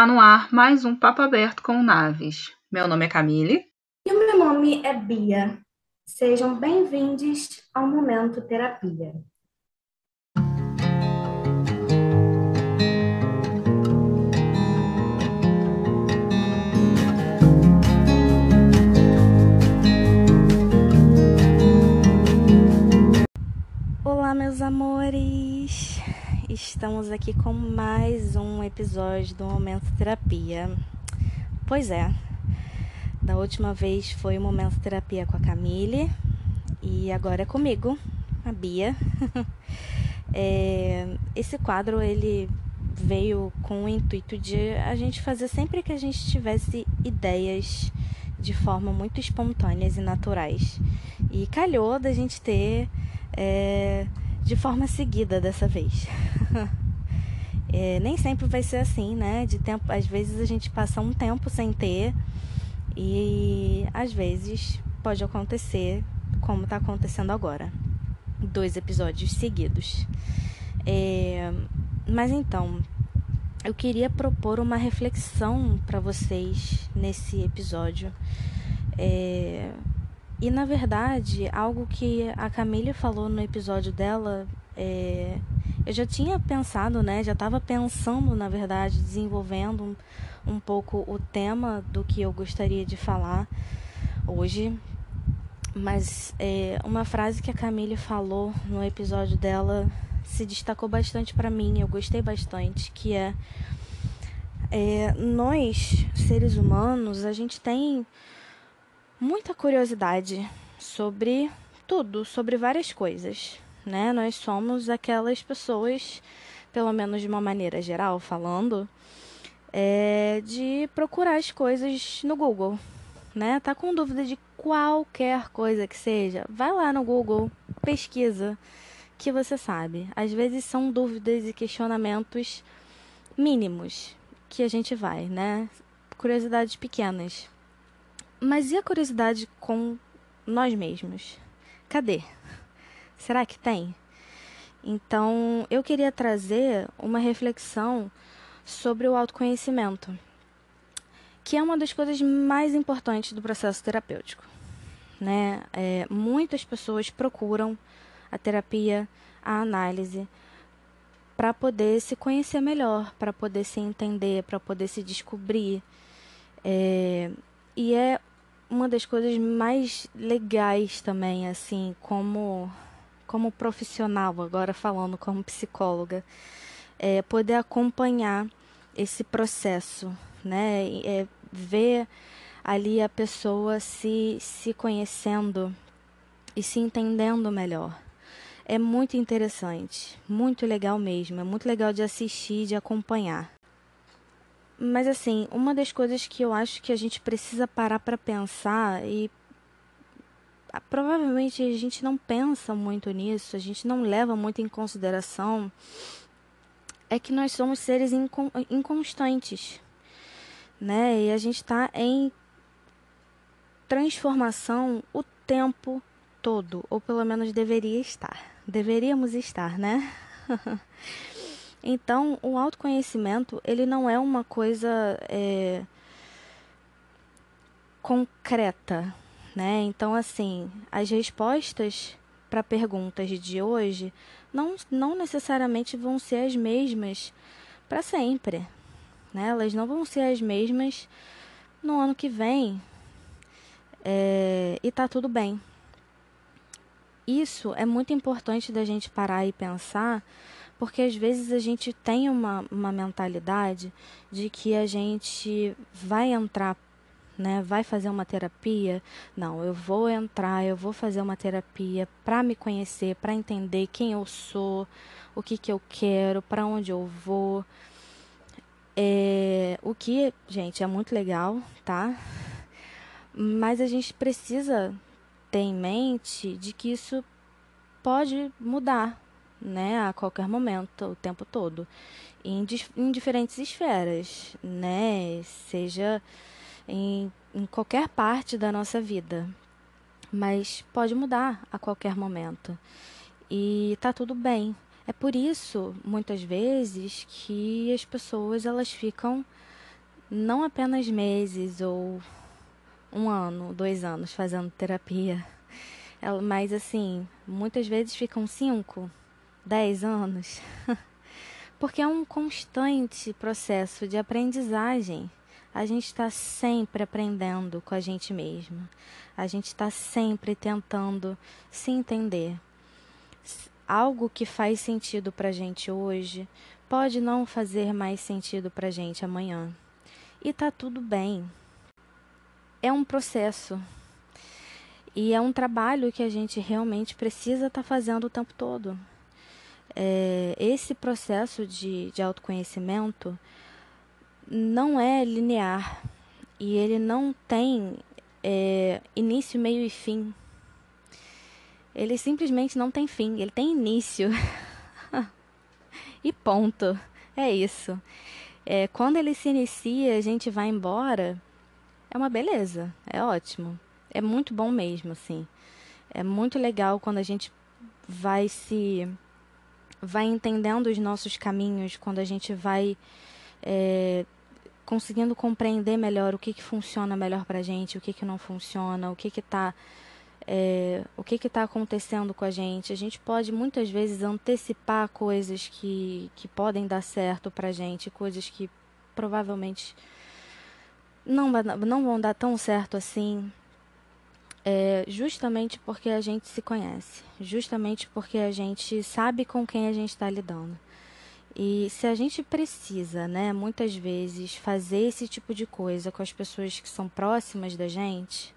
Está no ar mais um Papo Aberto com Naves. Meu nome é Camille. E o meu nome é Bia. Sejam bem-vindos ao Momento Terapia. Olá, meus amores! Estamos aqui com mais um episódio do Momento Terapia. Pois é, da última vez foi o Momento Terapia com a Camille e agora é comigo, a Bia. é, esse quadro ele veio com o intuito de a gente fazer sempre que a gente tivesse ideias de forma muito espontâneas e naturais. E calhou da gente ter é, de forma seguida dessa vez. é, nem sempre vai ser assim, né? De tempo, às vezes a gente passa um tempo sem ter e às vezes pode acontecer como está acontecendo agora, dois episódios seguidos. É, mas então, eu queria propor uma reflexão para vocês nesse episódio. É, e na verdade, algo que a Camille falou no episódio dela, é, eu já tinha pensado, né? Já estava pensando, na verdade, desenvolvendo um, um pouco o tema do que eu gostaria de falar hoje. Mas é, uma frase que a Camille falou no episódio dela se destacou bastante para mim, eu gostei bastante, que é, é nós, seres humanos, a gente tem muita curiosidade sobre tudo, sobre várias coisas, né? Nós somos aquelas pessoas, pelo menos de uma maneira geral falando, é, de procurar as coisas no Google, né? Tá com dúvida de qualquer coisa que seja, vai lá no Google, pesquisa, que você sabe. Às vezes são dúvidas e questionamentos mínimos que a gente vai, né? Curiosidades pequenas. Mas e a curiosidade com nós mesmos? Cadê? Será que tem? Então, eu queria trazer uma reflexão sobre o autoconhecimento, que é uma das coisas mais importantes do processo terapêutico. Né? É, muitas pessoas procuram a terapia, a análise, para poder se conhecer melhor, para poder se entender, para poder se descobrir. É, e é uma das coisas mais legais também, assim, como, como profissional, agora falando como psicóloga, é poder acompanhar esse processo, né? É ver ali a pessoa se, se conhecendo e se entendendo melhor. É muito interessante, muito legal mesmo, é muito legal de assistir, de acompanhar. Mas assim, uma das coisas que eu acho que a gente precisa parar para pensar e provavelmente a gente não pensa muito nisso, a gente não leva muito em consideração é que nós somos seres incon inconstantes, né? E a gente está em transformação o tempo todo, ou pelo menos deveria estar. Deveríamos estar, né? Então, o autoconhecimento, ele não é uma coisa é, concreta, né? Então, assim, as respostas para perguntas de hoje não, não necessariamente vão ser as mesmas para sempre, né? Elas não vão ser as mesmas no ano que vem é, e tá tudo bem. Isso é muito importante da gente parar e pensar porque às vezes a gente tem uma, uma mentalidade de que a gente vai entrar, né, vai fazer uma terapia. Não, eu vou entrar, eu vou fazer uma terapia para me conhecer, para entender quem eu sou, o que, que eu quero, para onde eu vou. É, o que, gente, é muito legal, tá? Mas a gente precisa ter em mente de que isso pode mudar, né, a qualquer momento, o tempo todo, em, em diferentes esferas, né, seja em, em qualquer parte da nossa vida, mas pode mudar a qualquer momento e tá tudo bem. É por isso, muitas vezes, que as pessoas elas ficam não apenas meses ou um ano, dois anos fazendo terapia, mas assim, muitas vezes ficam cinco, dez anos, porque é um constante processo de aprendizagem. A gente está sempre aprendendo com a gente mesma. A gente está sempre tentando se entender. Algo que faz sentido para a gente hoje pode não fazer mais sentido para a gente amanhã e tá tudo bem. É um processo e é um trabalho que a gente realmente precisa estar tá fazendo o tempo todo. É, esse processo de, de autoconhecimento não é linear e ele não tem é, início, meio e fim. Ele simplesmente não tem fim, ele tem início. e ponto. É isso é, quando ele se inicia, a gente vai embora, é uma beleza, é ótimo. É muito bom mesmo, assim. É muito legal quando a gente vai se. vai entendendo os nossos caminhos, quando a gente vai é, conseguindo compreender melhor o que, que funciona melhor pra gente, o que, que não funciona, o que que tá é, o que está acontecendo com a gente. A gente pode muitas vezes antecipar coisas que, que podem dar certo para a gente, coisas que provavelmente não, não vão dar tão certo assim. É, justamente porque a gente se conhece, justamente porque a gente sabe com quem a gente está lidando. E se a gente precisa, né, muitas vezes, fazer esse tipo de coisa com as pessoas que são próximas da gente,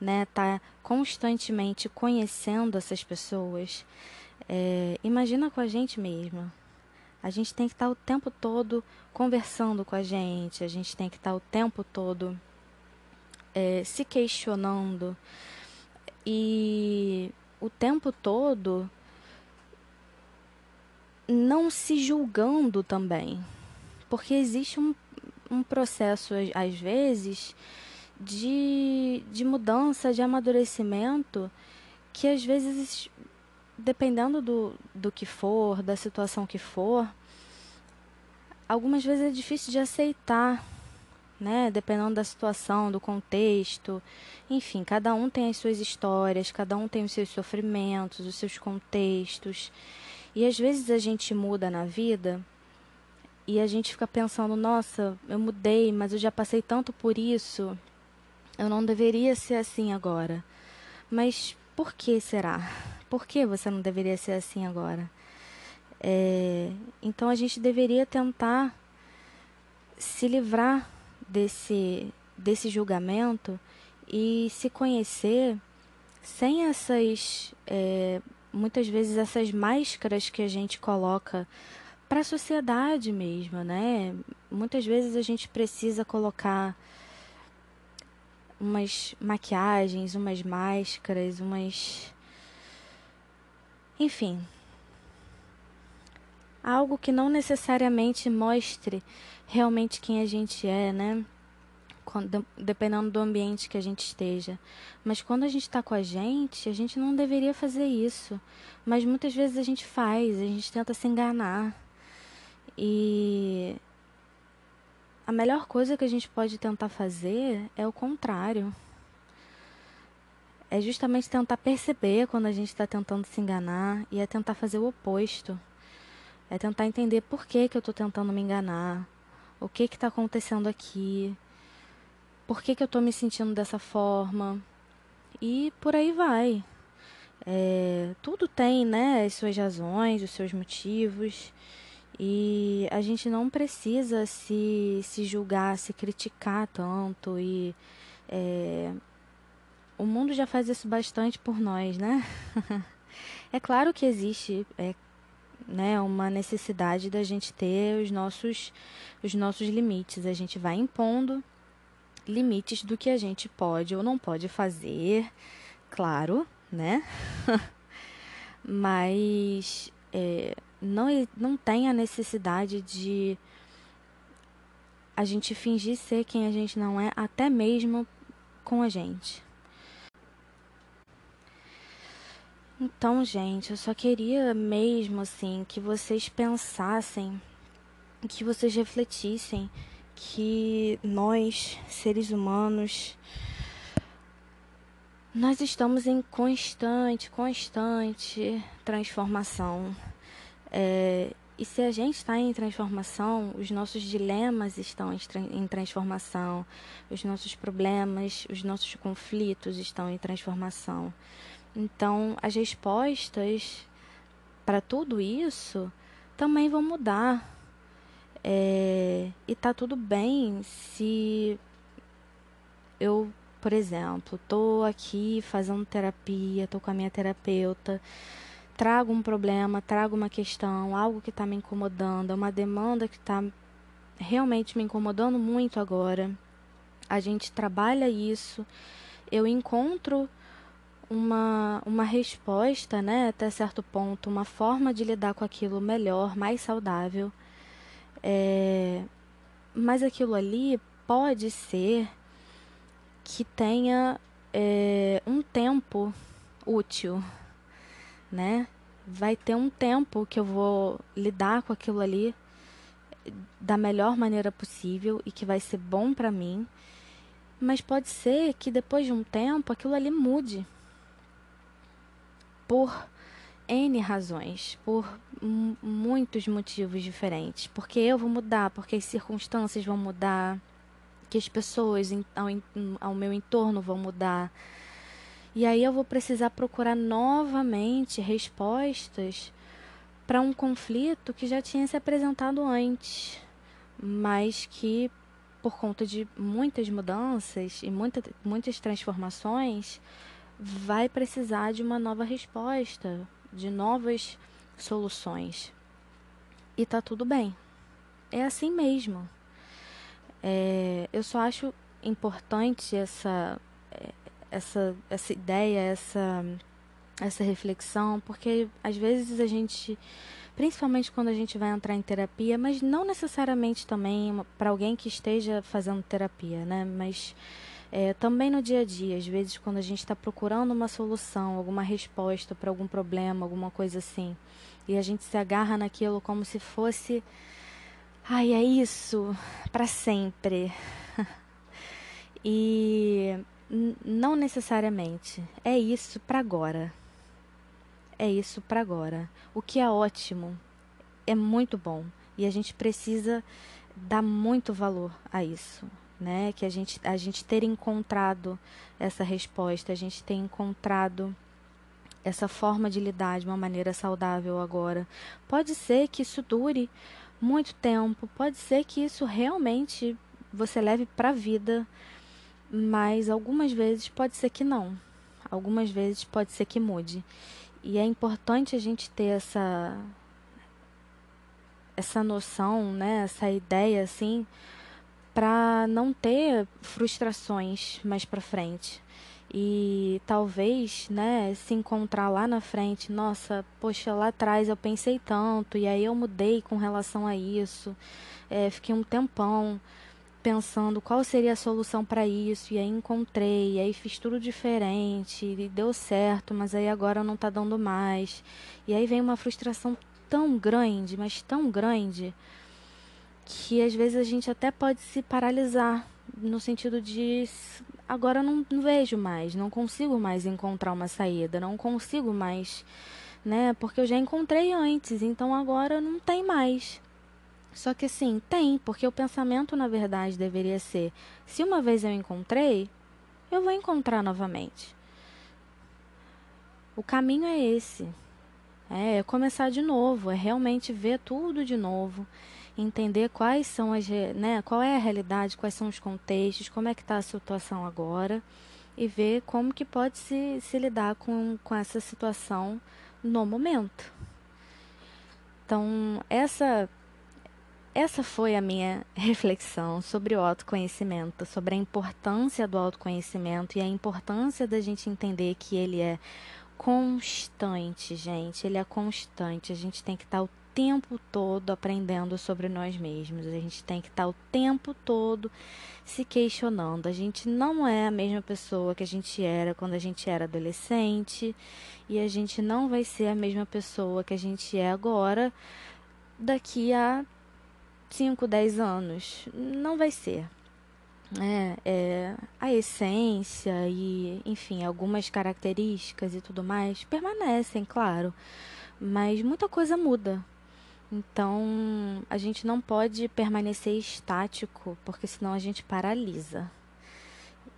né, tá constantemente conhecendo essas pessoas, é, imagina com a gente mesma. A gente tem que estar tá o tempo todo conversando com a gente, a gente tem que estar tá o tempo todo é, se questionando e o tempo todo não se julgando também. Porque existe um, um processo, às vezes, de, de mudança, de amadurecimento, que às vezes, dependendo do, do que for, da situação que for, algumas vezes é difícil de aceitar, né? Dependendo da situação, do contexto. Enfim, cada um tem as suas histórias, cada um tem os seus sofrimentos, os seus contextos. E às vezes a gente muda na vida e a gente fica pensando, nossa, eu mudei, mas eu já passei tanto por isso, eu não deveria ser assim agora. Mas por que será? Por que você não deveria ser assim agora? É, então a gente deveria tentar se livrar desse, desse julgamento e se conhecer sem essas, é, muitas vezes, essas máscaras que a gente coloca para a sociedade mesmo, né? Muitas vezes a gente precisa colocar umas maquiagens, umas máscaras, umas. Enfim. Algo que não necessariamente mostre realmente quem a gente é, né? Dependendo do ambiente que a gente esteja. Mas quando a gente está com a gente, a gente não deveria fazer isso. Mas muitas vezes a gente faz, a gente tenta se enganar. E a melhor coisa que a gente pode tentar fazer é o contrário. É justamente tentar perceber quando a gente está tentando se enganar e é tentar fazer o oposto. É tentar entender por que, que eu estou tentando me enganar, o que está acontecendo aqui, por que, que eu estou me sentindo dessa forma e por aí vai. É, tudo tem né, as suas razões, os seus motivos. E a gente não precisa se, se julgar, se criticar tanto. E é, o mundo já faz isso bastante por nós, né? é claro que existe é, né, uma necessidade da gente ter os nossos, os nossos limites. A gente vai impondo limites do que a gente pode ou não pode fazer, claro, né? Mas é, não, não tem a necessidade de a gente fingir ser quem a gente não é, até mesmo com a gente. Então, gente, eu só queria mesmo assim que vocês pensassem, que vocês refletissem que nós, seres humanos, nós estamos em constante, constante transformação. É, e se a gente está em transformação, os nossos dilemas estão em transformação, os nossos problemas, os nossos conflitos estão em transformação. Então, as respostas para tudo isso também vão mudar. É, e tá tudo bem se eu, por exemplo, tô aqui fazendo terapia, tô com a minha terapeuta, trago um problema, trago uma questão, algo que está me incomodando, uma demanda que está realmente me incomodando muito agora. A gente trabalha isso, eu encontro uma, uma resposta, né, até certo ponto, uma forma de lidar com aquilo melhor, mais saudável. É, mas aquilo ali pode ser que tenha é, um tempo útil, né? Vai ter um tempo que eu vou lidar com aquilo ali da melhor maneira possível e que vai ser bom para mim. Mas pode ser que depois de um tempo aquilo ali mude. Por N razões, por muitos motivos diferentes. Porque eu vou mudar, porque as circunstâncias vão mudar, que as pessoas ao, ao meu entorno vão mudar. E aí eu vou precisar procurar novamente respostas para um conflito que já tinha se apresentado antes, mas que por conta de muitas mudanças e muita, muitas transformações vai precisar de uma nova resposta, de novas soluções. E tá tudo bem. É assim mesmo. É, eu só acho importante essa, é, essa, essa ideia, essa, essa reflexão, porque às vezes a gente, principalmente quando a gente vai entrar em terapia, mas não necessariamente também para alguém que esteja fazendo terapia, né? Mas é, também no dia a dia, às vezes, quando a gente está procurando uma solução, alguma resposta para algum problema, alguma coisa assim, e a gente se agarra naquilo como se fosse. Ai, é isso, para sempre. e não necessariamente. É isso para agora. É isso para agora. O que é ótimo, é muito bom. E a gente precisa dar muito valor a isso né? Que a gente, a gente ter encontrado essa resposta, a gente ter encontrado essa forma de lidar de uma maneira saudável agora. Pode ser que isso dure muito tempo, pode ser que isso realmente você leve para a vida, mas algumas vezes pode ser que não. Algumas vezes pode ser que mude. E é importante a gente ter essa essa noção, né, essa ideia assim, para não ter frustrações mais para frente. E talvez, né, se encontrar lá na frente, nossa, poxa, lá atrás eu pensei tanto, e aí eu mudei com relação a isso. É, fiquei um tempão pensando qual seria a solução para isso, e aí encontrei, e aí fiz tudo diferente, e deu certo, mas aí agora não está dando mais. E aí vem uma frustração tão grande, mas tão grande que às vezes a gente até pode se paralisar no sentido de agora não, não vejo mais, não consigo mais encontrar uma saída, não consigo mais, né? Porque eu já encontrei antes, então agora não tem mais. Só que assim, tem, porque o pensamento na verdade deveria ser: se uma vez eu encontrei, eu vou encontrar novamente. O caminho é esse. É, é começar de novo, é realmente ver tudo de novo entender quais são as, né, qual é a realidade, quais são os contextos, como é que está a situação agora e ver como que pode se, se lidar com, com essa situação no momento. Então, essa essa foi a minha reflexão sobre o autoconhecimento, sobre a importância do autoconhecimento e a importância da gente entender que ele é constante, gente. Ele é constante. A gente tem que estar o tempo todo aprendendo sobre nós mesmos. A gente tem que estar o tempo todo se questionando. A gente não é a mesma pessoa que a gente era quando a gente era adolescente e a gente não vai ser a mesma pessoa que a gente é agora daqui a 5, 10 anos. Não vai ser. É, é, a essência e, enfim, algumas características e tudo mais permanecem, claro, mas muita coisa muda. Então, a gente não pode permanecer estático, porque senão a gente paralisa.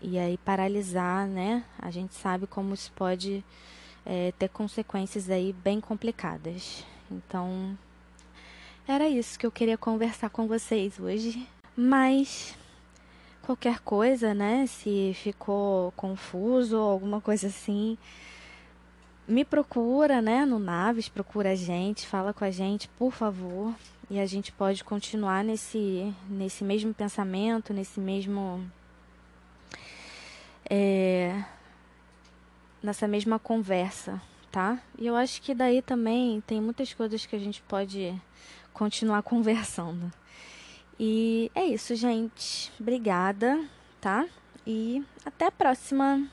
E aí, paralisar, né? A gente sabe como isso pode é, ter consequências aí bem complicadas. Então, era isso que eu queria conversar com vocês hoje. Mas qualquer coisa, né? Se ficou confuso ou alguma coisa assim, me procura, né? No Naves, procura a gente, fala com a gente, por favor. E a gente pode continuar nesse, nesse mesmo pensamento, nesse mesmo. É, nessa mesma conversa, tá? E eu acho que daí também tem muitas coisas que a gente pode continuar conversando. E é isso, gente. Obrigada, tá? E até a próxima.